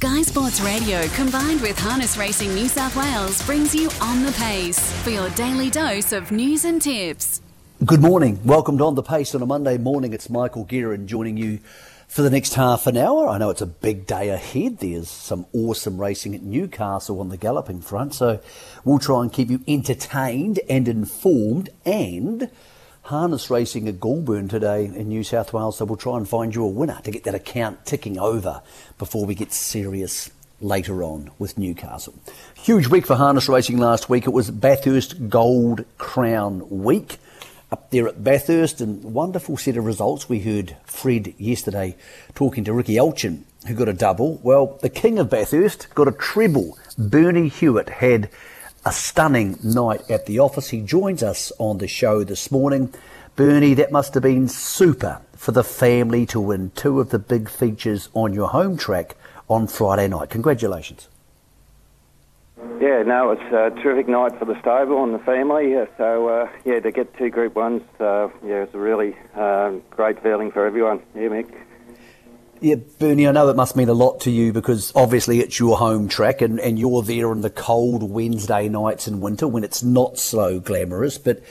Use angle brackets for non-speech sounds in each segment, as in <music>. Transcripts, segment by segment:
Sky Sports Radio combined with Harness Racing New South Wales brings you On the Pace for your daily dose of news and tips. Good morning. Welcome to On the Pace on a Monday morning. It's Michael Guerin joining you for the next half an hour. I know it's a big day ahead. There's some awesome racing at Newcastle on the galloping front, so we'll try and keep you entertained and informed and harness racing at Goulburn today in New South Wales, so we'll try and find you a winner to get that account ticking over before we get serious later on with Newcastle. Huge week for harness racing last week. It was Bathurst Gold Crown Week up there at Bathurst and wonderful set of results. We heard Fred yesterday talking to Ricky Elchin who got a double. Well, the king of Bathurst got a treble. Bernie Hewitt had a stunning night at the office. He joins us on the show this morning. Bernie, that must have been super for the family to win two of the big features on your home track on Friday night. Congratulations. Yeah, no, it's a terrific night for the stable and the family. So, uh, yeah, to get two Group 1s, uh, yeah, it's a really uh, great feeling for everyone. Yeah, Mick. Yeah, Bernie, I know it must mean a lot to you because obviously it's your home track and, and you're there on the cold Wednesday nights in winter when it's not so glamorous. But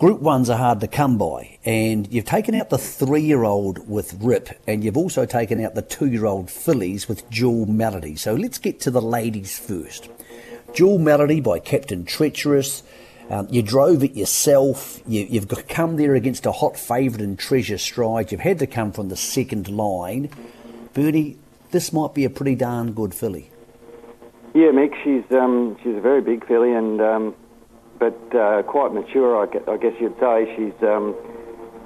Group ones are hard to come by, and you've taken out the three year old with Rip, and you've also taken out the two year old fillies with Jewel Melody. So let's get to the ladies first. Jewel Melody by Captain Treacherous. Um, you drove it yourself. You, have come there against a hot favourite in Treasure Stride. You've had to come from the second line. Bernie, this might be a pretty darn good filly. Yeah, Mick, she's um, she's a very big filly, and um, but uh, quite mature, I, guess you'd say. She's um,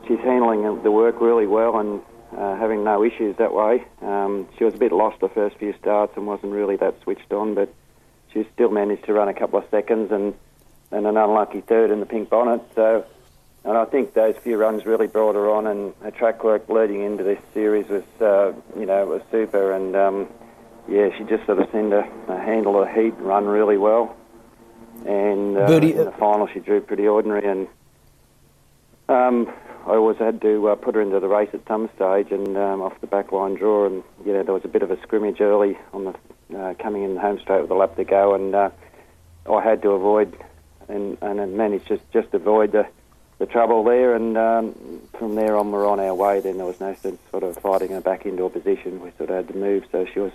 she's handling the work really well and uh, having no issues that way. Um, she was a bit lost the first few starts and wasn't really that switched on, but she still managed to run a couple of seconds and and an unlucky third in the pink bonnet. So, and I think those few runs really brought her on, and her track work leading into this series was, uh, you know, was super. And um, yeah, she just sort of seemed to uh, handle the heat, and run really well. And uh, in the final, she drew pretty ordinary, and um, I always had to uh, put her into the race at some stage, and um, off the back line draw, and you know there was a bit of a scrimmage early on the uh, coming in the home straight with a lap to go, and uh, I had to avoid and, and managed just just avoid the, the trouble there. And um, from there on, we're on our way. Then there was no sense sort of fighting her back into a position. We sort of had to move, so she was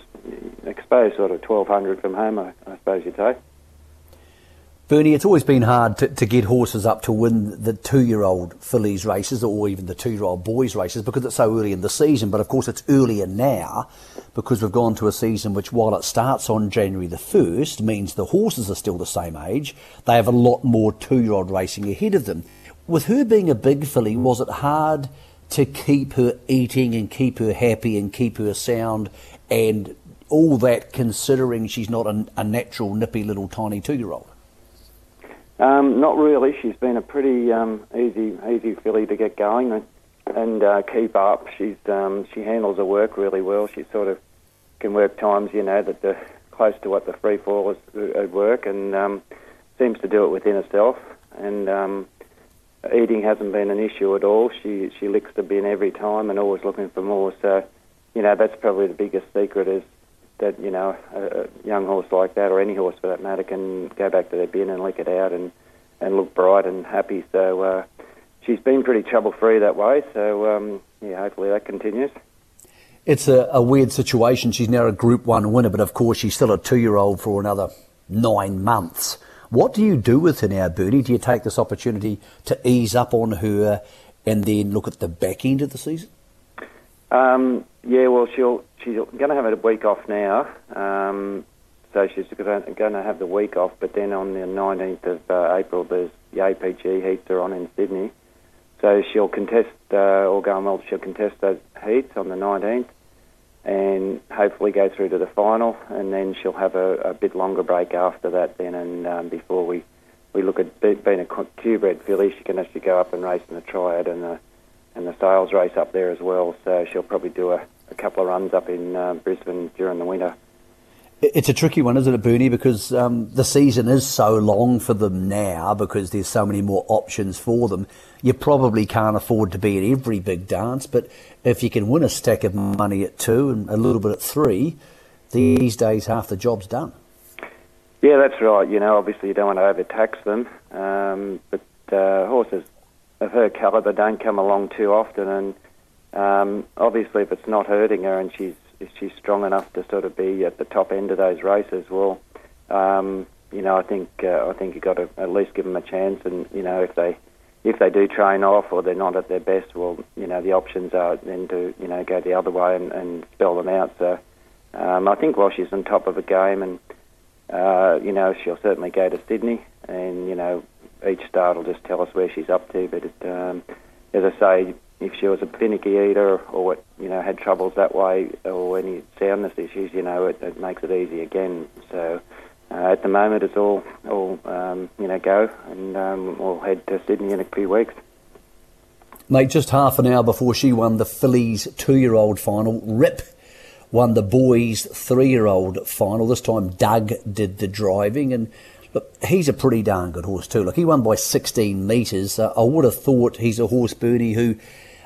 exposed sort of 1200 from home, I, I suppose you'd say. Bernie, it's always been hard to, to get horses up to win the two-year-old fillies races or even the two-year-old boys races because it's so early in the season. But of course, it's earlier now because we've gone to a season which, while it starts on January the 1st, means the horses are still the same age. They have a lot more two-year-old racing ahead of them. With her being a big filly, was it hard to keep her eating and keep her happy and keep her sound and all that considering she's not a, a natural nippy little tiny two-year-old? Um, not really. She's been a pretty um, easy, easy filly to get going and, and uh, keep up. She's um, she handles her work really well. She sort of can work times, you know, that the close to what the free fall is at work, and um, seems to do it within herself. And um, eating hasn't been an issue at all. She she licks the bin every time and always looking for more. So, you know, that's probably the biggest secret is that you know a, young horse like that, or any horse for that matter, can go back to their bin and lick it out and and look bright and happy. So uh, she's been pretty trouble free that way. So um, yeah, hopefully that continues. It's a, a, weird situation. She's now a Group One winner, but of course she's still a two-year-old for another nine months. What do you do with her now, Bernie? Do you take this opportunity to ease up on her and then look at the back end of the season? Um, yeah, well, she'll she's going to have a week off now, um, so she's going to have the week off. But then on the 19th of uh, April, there's the APG heats are on in Sydney, so she'll contest, uh, all going well, she'll contest those heats on the 19th, and hopefully go through to the final, and then she'll have a, a bit longer break after that. Then, and um, before we we look at being a Q-bred filly, she can actually go up and race in the Triad and the and the sales race up there as well. So she'll probably do a a couple of runs up in uh, Brisbane during the winter. It's a tricky one, isn't it, Bernie? Because um, the season is so long for them now because there's so many more options for them. You probably can't afford to be at every big dance, but if you can win a stack of money at two and a little bit at three, these days half the job's done. Yeah, that's right. You know, obviously you don't want to overtax them, um, but uh, horses of her calibre don't come along too often, and um, obviously if it's not hurting her and she's she's strong enough to sort of be at the top end of those races, well, um, you know, I think uh, I think you got to at least give them a chance, and you know, if they if they do train off or they're not at their best, well, you know, the options are then to you know go the other way and, and spell them out. So um, I think while she's on top of the game and uh, you know, she'll certainly go to Sydney, and you know, each start will just tell us where she's up to. But it, um, as I say, if she was a finicky eater or you know, had troubles that way or any soundness issues, you know, it, it makes it easy again. So uh, at the moment, it's all all um, you know go, and um, we'll head to Sydney in a few weeks. Mate, just half an hour before she won the Fillies two-year-old final, Rip won the boys three year old final. This time Doug did the driving and look, he's a pretty darn good horse too. Look, he won by 16 metres. Uh, I would have thought he's a horse, Bernie, who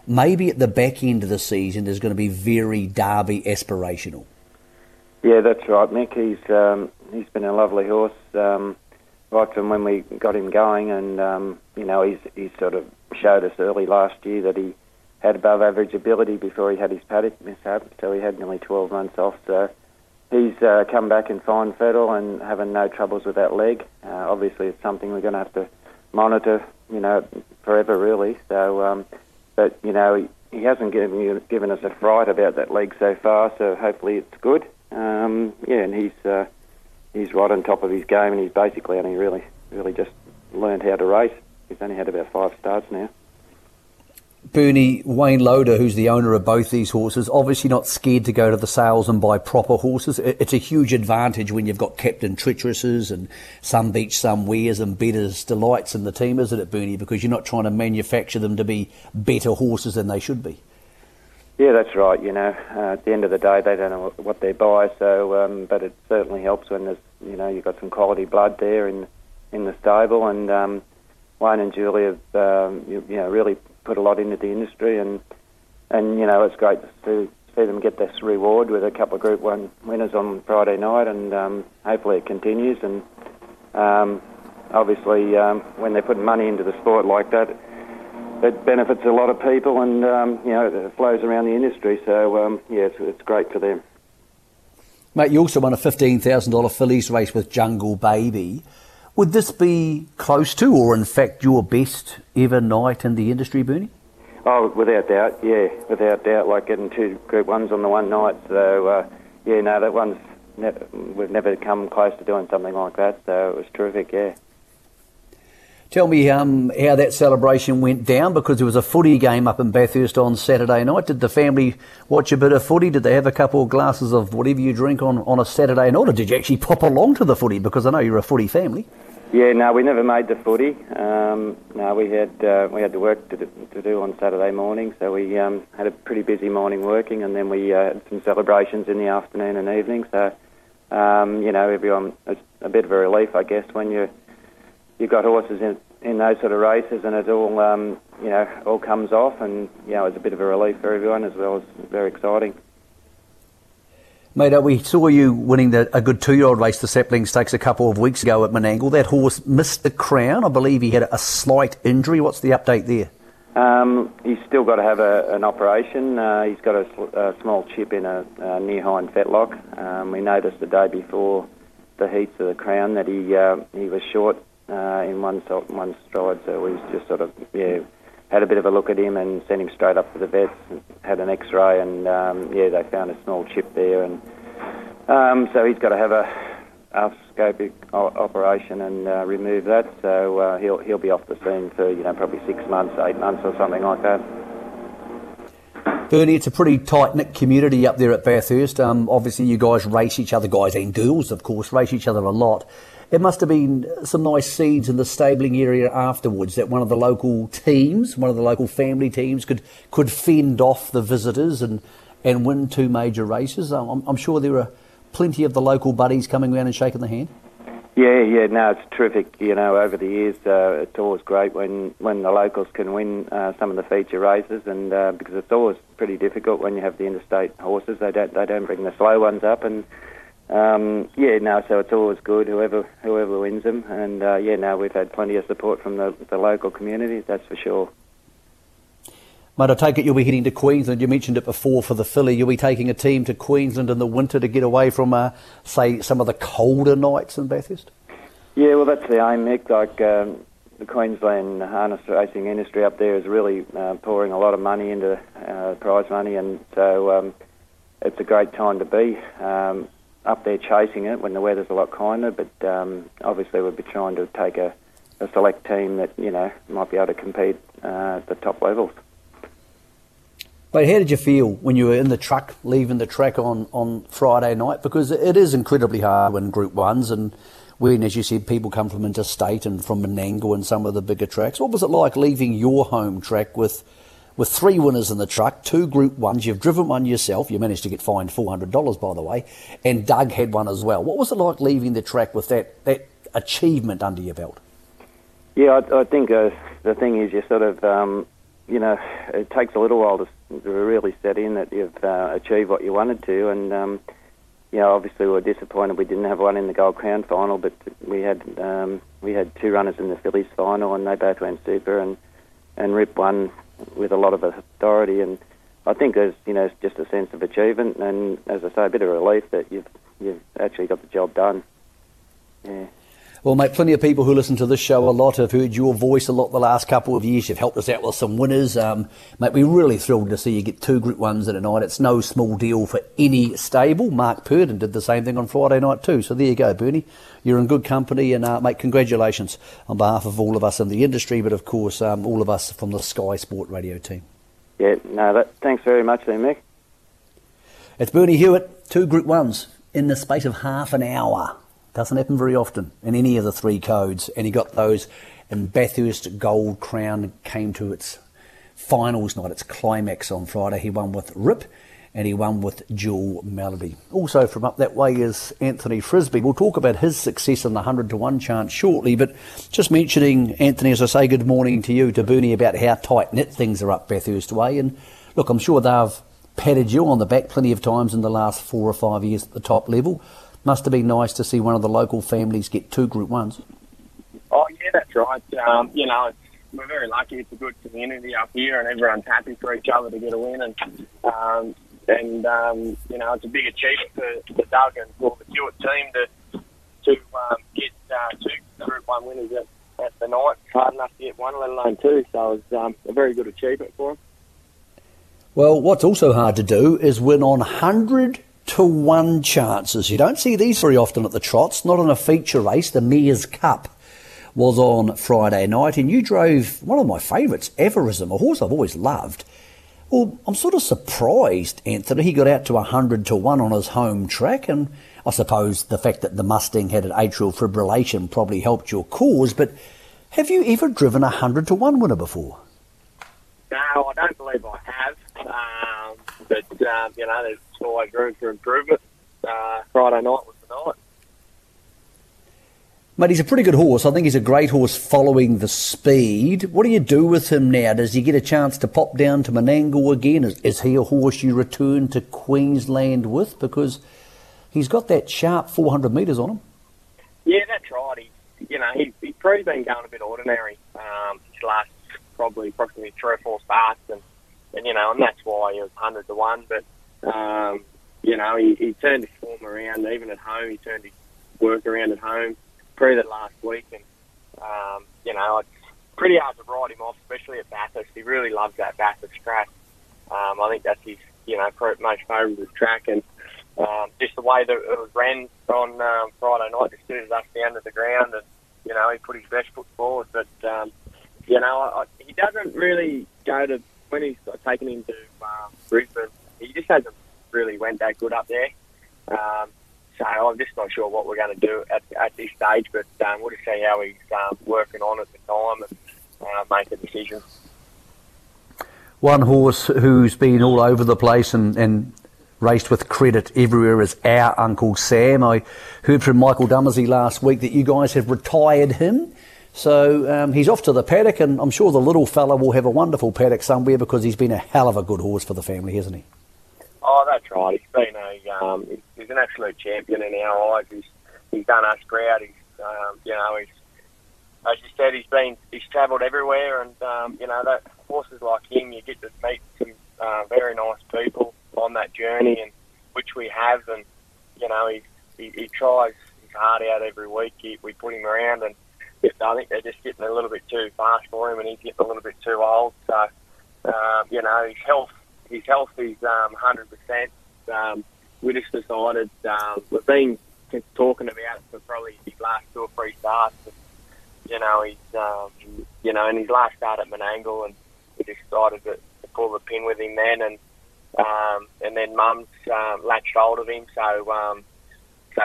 maybe at the back end of the season is going to be very Derby aspirational. Yeah, that's right, Mick. He's um, he's been a lovely horse um, right from when we got him going, and um, you know he's he's sort of showed us early last year that he had above average ability before he had his paddock mishap, so he had nearly 12 months off. So he's uh, come back in fine fettle and having no troubles with that leg. Uh, obviously, it's something we're going to have to monitor, you know, forever really. So, um, but you know, he, he hasn't given given us a fright about that leg so far. So hopefully, it's good. Um, yeah, and he's uh, he's right on top of his game, and he's basically only really really just learned how to race. He's only had about five starts now. Bernie Wayne Loader, who's the owner of both these horses, obviously not scared to go to the sales and buy proper horses. It's a huge advantage when you've got Captain Treacherouses and Somebeachsomewheres and Bettor's Delights in the team, isn't it, Bernie? Because you're not trying to manufacture them to be better horses than they should be. Yeah, that's right. You know, uh, at the end of the day, they don't know what they buy. So, um, but it certainly helps when there's, you know, you've got some quality blood there in in the stable, and um, Wayne and Julie have, um, you, you know, really put a lot into the industry, and and you know it's great to see them get this reward with a couple of Group One winners on Friday night, and um, hopefully it continues. And um, obviously, um, when they're putting money into the sport like that, it benefits a lot of people, and um, you know it flows around the industry. So um, yeah, it's, it's great for them. Mate, you also won a fifteen thousand dollar fillies race with Jungle Baby. Would this be close to, or in fact, your best ever night in the industry, Bernie? Oh, without doubt, yeah, without doubt. Like getting two Group Ones on the one night. So uh, yeah, no, that one's ne- we've never come close to doing something like that. So it was terrific. Yeah. Tell me um, how that celebration went down because there was a footy game up in Bathurst on Saturday night. Did the family watch a bit of footy? Did they have a couple of glasses of whatever you drink on, on a Saturday night? Or did you actually pop along to the footy because I know you're a footy family? Yeah, no, we never made the footy. Um, no, we had uh, we had the work to do, to do on Saturday morning, so we um, had a pretty busy morning working, and then we uh, had some celebrations in the afternoon and evening. So, um, you know, everyone it's a bit of a relief, I guess, when you you've got horses in in those sort of races, and it all um, you know all comes off, and you know it's a bit of a relief for everyone as well as very exciting. Mate, we saw you winning the, a good two-year-old race, the Sapling Stakes, a couple of weeks ago at Menangle. That horse missed the crown. I believe he had a slight injury. What's the update there? Um, he's still got to have a, an operation. Uh, he's got a, a, small chip in a, a near hind fetlock. Um, we noticed the day before the heats of the crown that he uh, he was short uh, in one one stride. So we just sort of yeah had a bit of a look at him and sent him straight up to the vets. Had an X-ray and um, yeah, they found a small chip there, and um, so he's got to have a arthroscopic operation and uh, remove that. So uh, he'll he'll be off the scene for you know probably six months, eight months, or something like that. Bernie, it's a pretty tight knit community up there at Bathurst. Um, obviously, you guys race each other, guys and girls, of course, race each other a lot. It must have been some nice seeds in the stabling area afterwards that one of the local teams, one of the local family teams, could could fend off the visitors and, and win two major races. I'm, I'm sure there are plenty of the local buddies coming around and shaking the hand. Yeah, yeah, no, it's terrific. You know, over the years, uh, it's always great when, when the locals can win uh, some of the feature races, and uh, because it's always pretty difficult when you have the interstate horses. They don't they don't bring the slow ones up, and um, yeah, no, so it's always good whoever whoever wins them, and uh, yeah, no, we've had plenty of support from the, the local community, that's for sure. Mate, I take it you'll be heading to Queensland. You mentioned it before for the filly. You'll be taking a team to Queensland in the winter to get away from, uh, say, some of the colder nights in Bathurst. Yeah, well, that's the aim. Like um, the Queensland harness racing industry up there is really uh, pouring a lot of money into uh, prize money, and so um, it's a great time to be um, up there chasing it when the weather's a lot kinder. But um, obviously, we'll be trying to take a, a select team that you know might be able to compete uh, at the top levels. But how did you feel when you were in the truck leaving the track on, on Friday night? Because it is incredibly hard when Group Ones and when, as you said, people come from interstate and from Menangle and some of the bigger tracks. What was it like leaving your home track with with three winners in the truck, two Group Ones? You've driven one yourself. You managed to get fined four hundred dollars, by the way, and Doug had one as well. What was it like leaving the track with that that achievement under your belt? Yeah, I, I think uh, the thing is you sort of um, you know, it takes a little while to, to really set in that you've uh, achieved what you wanted to. And, um, you know, obviously we were disappointed we didn't have one in the Gold Crown final, but we had um, we had two runners in the Fillies final, and they both went super, and and Rip won with a lot of authority. And I think there's you know just a sense of achievement, and as I say, a bit of relief that you've you've actually got the job done. Yeah. Well, mate, plenty of people who listen to this show a lot have heard your voice a lot the last couple of years. You've helped us out with some winners. Um, mate, we're really thrilled to see you get two Group Ones in a night. It's no small deal for any stable. Mark Purdon did the same thing on Friday night too. So there you go, Bernie. You're in good company, and uh, mate, congratulations on behalf of all of us in the industry, but of course um, all of us from the Sky Sport Radio team. Yeah, no, that, thanks very much, then, Mick. It's Bernie Hewitt, two Group Ones in the space of half an hour. Doesn't happen very often in any of the three codes. And he got those and Bathurst Gold Crown came to its finals night, its climax on Friday. He won with Rip and he won with Jewel Melody. Also from up that way is Anthony Frisby. We'll talk about his success in the 100 to 1 chance shortly, but just mentioning, Anthony, as I say good morning to you, to Bernie, about how tight knit things are up Bathurst Way. And look, I'm sure they've patted you on the back plenty of times in the last four or five years at the top level. Must have been nice to see one of the local families get two Group Ones. Oh yeah, that's right. Um, you know, we're very lucky. It's a good community up here, and everyone's happy for each other to get a win. And um, and um, you know, it's a big achievement for, for Doug and for the Hewitt team to to um, get uh, two Group One winners at, at the night. Hard enough to get one, let alone two. So it's um, a very good achievement for him. Well, what's also hard to do is win on hundred to one chances. You don't see these very often at the trots, not on a feature race. The Mayor's Cup was on Friday night, and you drove one of my favourites, Aphorism, a horse I've always loved. Well, I'm sort of surprised, Anthony. He got out to 100 to 1 on his home track, and I suppose the fact that the Mustang had an atrial fibrillation probably helped your cause, but have you ever driven a 100 to 1 winner before? No, I don't believe I have. Um, but, um, you know, there's always room for improvement. Uh, Friday night was the night. Mate, he's a pretty good horse. I think he's a great horse following the speed. What do you do with him now? Does he get a chance to pop down to Menangle again? Is, is he a horse you return to Queensland with? Because he's got that sharp 400 metres on him. Yeah, that's right. He, you know, he, he's probably been going a bit ordinary um, his last probably approximately three or four starts, and, and you know, and that's why he was 100 to 1. But um, you know, he, he turned his form around. Even at home, he turned his work around at home. Proved it last week, and um, you know, it's pretty hard to write him off, especially at Bathurst. He really loves that Bathurst track. Um, I think that's his, you know, most favourite track, and um, just the way that it was ran on um, Friday night, just suited us down to the ground, and you know, he put his best foot forward. But um, you know, I, he doesn't really go to when he's taken him to um, Brisbane he just hasn't really went that good up there. Um, so I'm just not sure what we're going to do at, at this stage, but um, we'll just see how he's um, working on at the time and uh, make a decision. One horse who's been all over the place and, and raced with credit everywhere is our Uncle Sam. I heard from Michael Dummersey last week that you guys have retired him. So um, he's off to the paddock, and I'm sure the little fella will have a wonderful paddock somewhere because he's been a hell of a good horse for the family, hasn't he? Oh, that's right. He's been a um, he's an absolute champion in our eyes. He's he's done us proud. He's um, you know he's as you said he's been he's travelled everywhere, and um, you know that horses like him you get to meet some uh, very nice people on that journey, and which we have, and you know he he, he tries his heart out every week. He, we put him around, and I think they're just getting a little bit too fast for him, and he's getting a little bit too old. So uh, you know his health his health is um, 100%. Um, we just decided um, we've been talking about it for probably his last two or three starts. And, you know, he's um, you know, in his last start at Menangle, and we just decided to, to pull the pin with him then, and um, and then Mum's um, latched hold of him, so um, so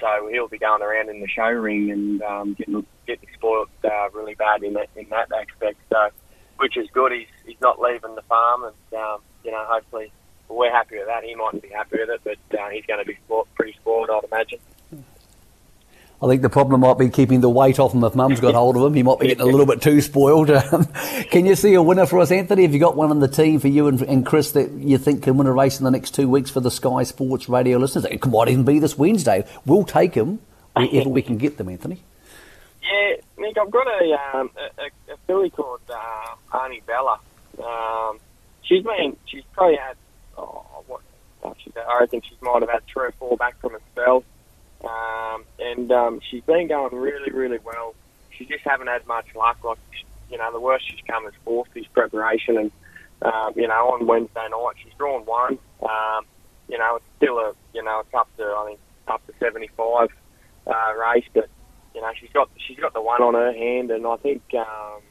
so he'll be going around in the show ring and um, getting getting spoiled uh, really bad in that in that aspect. So, which is good. He's he's not leaving the farm, and um, you know, hopefully we're happy with that. He mightn't be happy with it, but uh, he's going to be pretty spoiled, I'd imagine. I think the problem might be keeping the weight off him if Mum's got hold of him. He might be getting a little bit too spoiled. <laughs> Can you see a winner for us, Anthony? Have you got one on the team for you and, and, Chris that you think can win a race in the next two weeks for the Sky Sports radio listeners? It might even be this Wednesday. We'll take them wherever we can get them, Anthony. Yeah, Nick, I've got a, um, a, a filly called uh, Arnie Bella. Um, she's been, she's probably had, oh, what, I reckon she might have had three or four back from a spell. Um, and um, she's been going really, really well. She just haven't had much luck. Like, you know, the worst she's come is fourth this preparation. And, um, you know, on Wednesday night, she's drawn one. Um, you know, it's still a, you know, it's up to, I think, up to 75 uh, race. But, you know, she's got, she's got the one on her hand. And I think, um,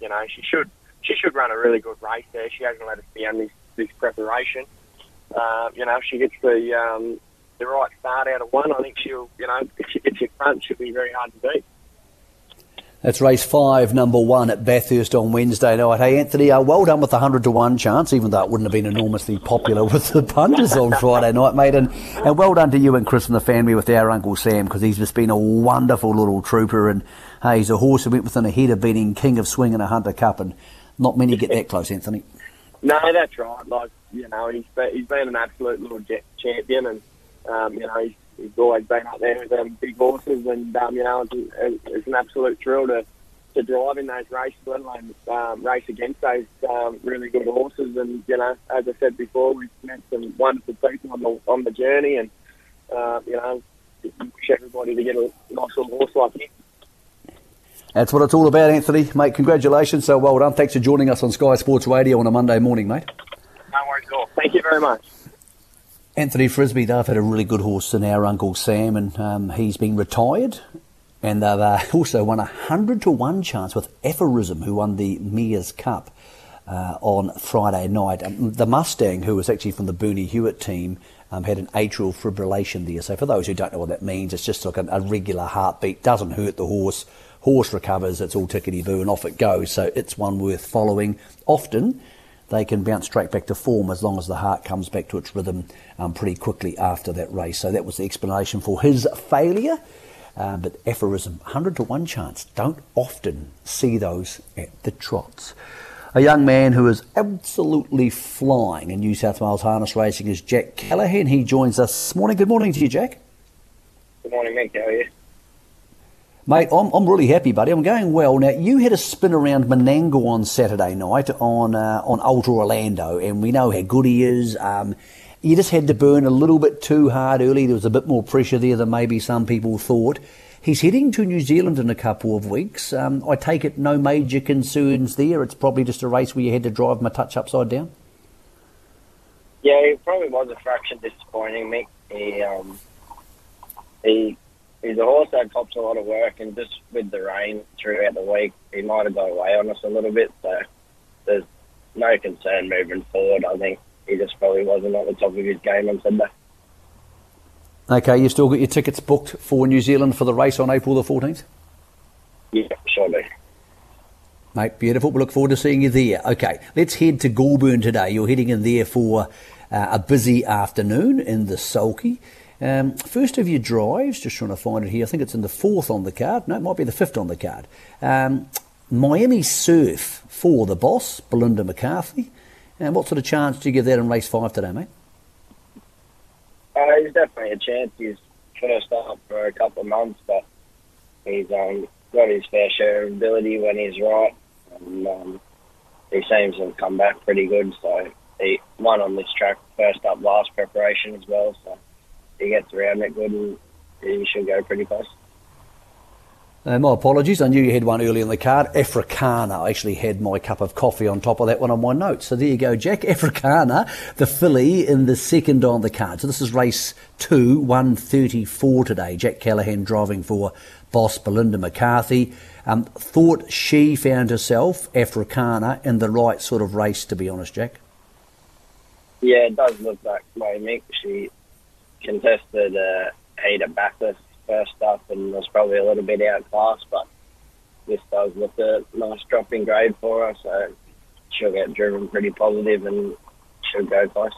you know, she should, she should run a really good race there. She hasn't let us down this, this preparation. Uh, you know, if she gets the um, the right start out of one, I think she'll, you know, if she gets in front, she'll be very hard to beat. That's race five, number one at Bathurst on Wednesday night. Hey, Anthony, uh, well done with the 100 to 1 chance, even though it wouldn't have been enormously popular with the punters on <laughs> Friday night, mate. And, and well done to you and Chris and the family with our Uncle Sam, because he's just been a wonderful little trooper. And hey, he's a horse who went within a head of beating King of Swing in a Hunter Cup. And not many get that close, Anthony. <laughs> No, that's right. Like, you know, he's been, he's been an absolute little champion. And um, you know, he's, he's always been up there with um, big horses, and um, you know, it's, it's an absolute thrill to to drive in those races, let alone um, race against those um, really good horses. And you know, as I said before, we've met some wonderful people on the on the journey, and uh, you know, wish everybody to get a nice little horse like him. That's what it's all about, Anthony. Mate, congratulations. So well done. Thanks for joining us on Sky Sports Radio on a Monday morning, mate. No worries at all. Thank you very much. Anthony Frisby, they've had a really good horse in our Uncle Sam, and um, he's been retired. And they've uh, <laughs> also won a 100 to 1 chance with Aphorism, who won the Mears Cup uh, on Friday night. Um, the Mustang, who was actually from the Bernie Hewitt team, um, had an atrial fibrillation there. So, for those who don't know what that means, it's just like a, a regular heartbeat, doesn't hurt the horse. Horse recovers, it's all tickety boo, and off it goes. So, it's one worth following. Often, they can bounce straight back to form as long as the heart comes back to its rhythm um, pretty quickly after that race. So that was the explanation for his failure. Uh, but aphorism, 100 to 1 chance. Don't often see those at the trots. A young man who is absolutely flying in New South Wales harness racing is Jack Callaghan. He joins us this morning. Good morning to you, Jack. Good morning, Nick. How are you? Mate, I'm, I'm really happy, buddy. I'm going well. Now, you had a spin around Menangle on Saturday night on uh, on Ultra Orlando, and we know how good he is. Um, you just had to burn a little bit too hard early. There was a bit more pressure there than maybe some people thought. He's heading to New Zealand in a couple of weeks. Um, I take it no major concerns there. It's probably just a race where you had to drive my touch upside down. Yeah, it probably was a fraction disappointing, Mick. He um, he he's a horse that tops a lot of work, and just with the rain throughout the week, he might have got away on us a little bit. So there's no concern moving forward. I think he just probably wasn't at the top of his game on Sunday. Okay, you still got your tickets booked for New Zealand for the race on April the 14th? Yeah, surely. Mate, beautiful. We look forward to seeing you there. Okay, let's head to Goulburn today. You're heading in there for uh, a busy afternoon in the sulky. Um, first of your drives, just trying to find it here. I think it's in the fourth on the card. No, it might be the fifth on the card. Um, Miami Surf for the boss, Belinda McCarthy. And what sort of chance do you give that in race five today, mate? yeah, he's definitely a chance. He's first up for a couple of months, but he's um, got his fair share of ability when he's right. And, um, he seems to have come back pretty good. So he won on this track first up last preparation as well. So he gets around it good and he should go pretty close. Uh, my apologies. I knew you had one early in the card. Africana. I actually had my cup of coffee on top of that one on my notes. So there you go, Jack. <laughs> Africana, the filly in the second on the card. So this is race two, 134 today. Jack Callaghan driving for boss Belinda McCarthy. Um, thought she found herself, Africana, in the right sort of race, to be honest, Jack. Yeah, it does look that way, Mick. She contested uh, Ada Bathurst first up and was probably a little bit outclassed, but this does look a nice drop in grade for her, so she'll get driven pretty positive and she'll go close.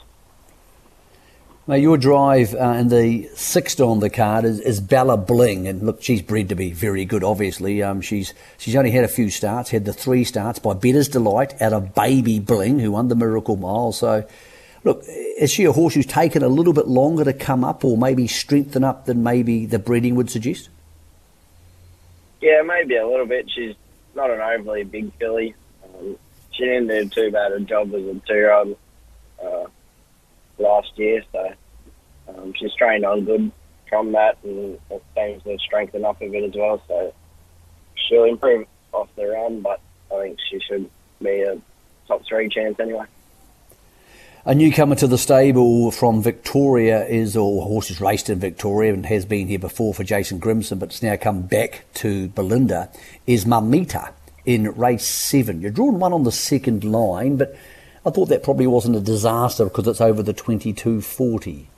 Now, your drive uh, in the sixth on the card is, is Bella Bling, and look, she's bred to be very good. Obviously, um, she's she's only had a few starts, had the three starts by Bettor's Delight out of Baby Bling, who won the Miracle Mile. So, look, is she a horse who's taken a little bit longer to come up, or maybe strengthen up than maybe the breeding would suggest? Yeah, maybe a little bit. She's not an overly big filly. Um, she didn't do too bad a job as a two-year-old. Uh, last year, so um, she's trained on good from that and it seems to strengthen up a bit as well. So she'll improve off the run, but I think she should be a top three chance anyway. A newcomer to the stable from Victoria is, or horse is raced in Victoria and has been here before for Jason Grimson, but it's now come back to Belinda, is Mamita in race seven. You're drawn one on the second line, but I thought that probably wasn't a disaster because it's over the 2240.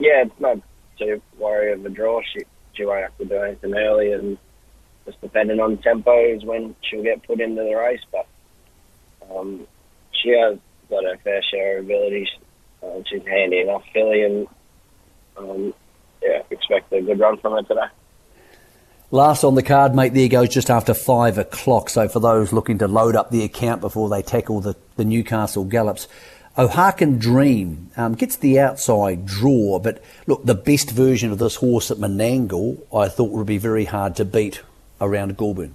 Yeah, it's not too worry of a draw. She, she won't have to do anything early, and just depending on tempo is when she'll get put into the race. But um, she has got her fair share of abilities. Uh, she's handy enough filly, and um, yeah, expect a good run from her today. Last on the card, mate, there goes just after five o'clock. So for those looking to load up the account before they tackle the, the Newcastle Gallops, Ohakan Dream um, gets the outside draw, but look, the best version of this horse at Menangle, I thought would be very hard to beat around Goulburn.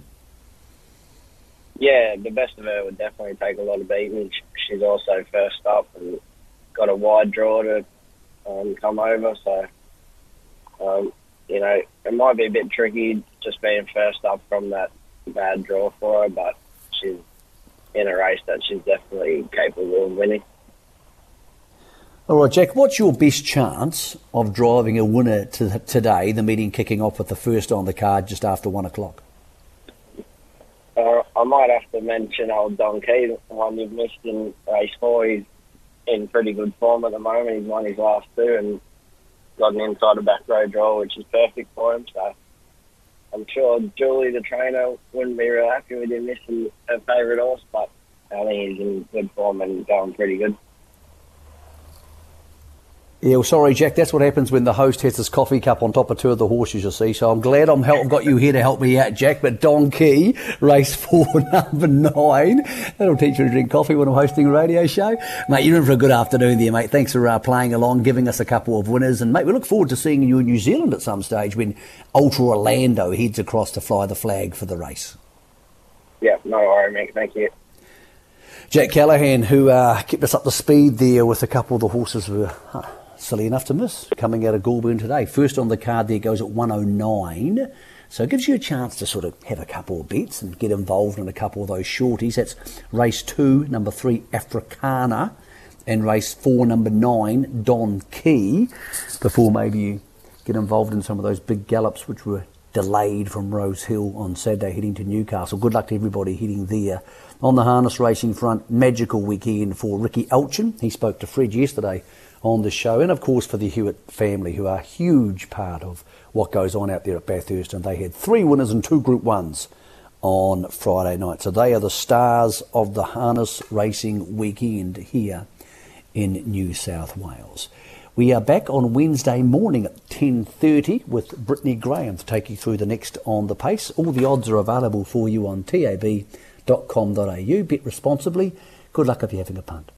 Yeah, the best of her would definitely take a lot of beating. She's also first up and got a wide draw to um, come over, so um, you know it might be a bit tricky just being first up from that bad draw for her, but she's in a race that she's definitely capable of winning. All right, Jack, what's your best chance of driving a winner to today, the meeting kicking off with the first on the card just after one o'clock? I might have to mention old Don Key, the one you've missed in race four. He's in pretty good form at the moment. He's won his last two and got an inside a back row draw, which is perfect for him. So I'm sure Julie, the trainer, wouldn't be real happy with him missing her favourite horse, but I think he's in good form and going pretty good. Yeah, well, sorry, Jack. That's what happens when the host has his coffee cup on top of two of the horses, you see. So I'm glad I'm help, got you here to help me out, Jack. But Don Key, race four, <laughs> number nine. That'll teach you to drink coffee when I'm hosting a radio show. Mate, you're in for a good afternoon there, mate. Thanks for uh, playing along, giving us a couple of winners. And, mate, we look forward to seeing you in New Zealand at some stage when Ultra Orlando heads across to fly the flag for the race. Yeah, no worry, mate. Thank you. Jack Callaghan, who uh, kept us up to speed there with a couple of the horses were huh, silly enough to miss coming out of Goulburn today. First on the card there goes at 109. So it gives you a chance to sort of have a couple of bets and get involved in a couple of those shorties. That's race two, number three, Africana, and race four, number nine, Don Key, before maybe you get involved in some of those big gallops which were delayed from Rose Hill on Saturday heading to Newcastle. Good luck to everybody heading there. On the harness racing front, magical weekend for Ricky Elchin. He spoke to Fred yesterday on the show, and of course for the Hewitt family, who are a huge part of what goes on out there at Bathurst. And they had three winners and two Group Ones on Friday night. So they are the stars of the harness racing weekend here in New South Wales. We are back on Wednesday morning at 10.30 with Brittany Graham to take you through the next On The Pace. All the odds are available for you on tab.com.au. Bet responsibly. Good luck if you're having a punt.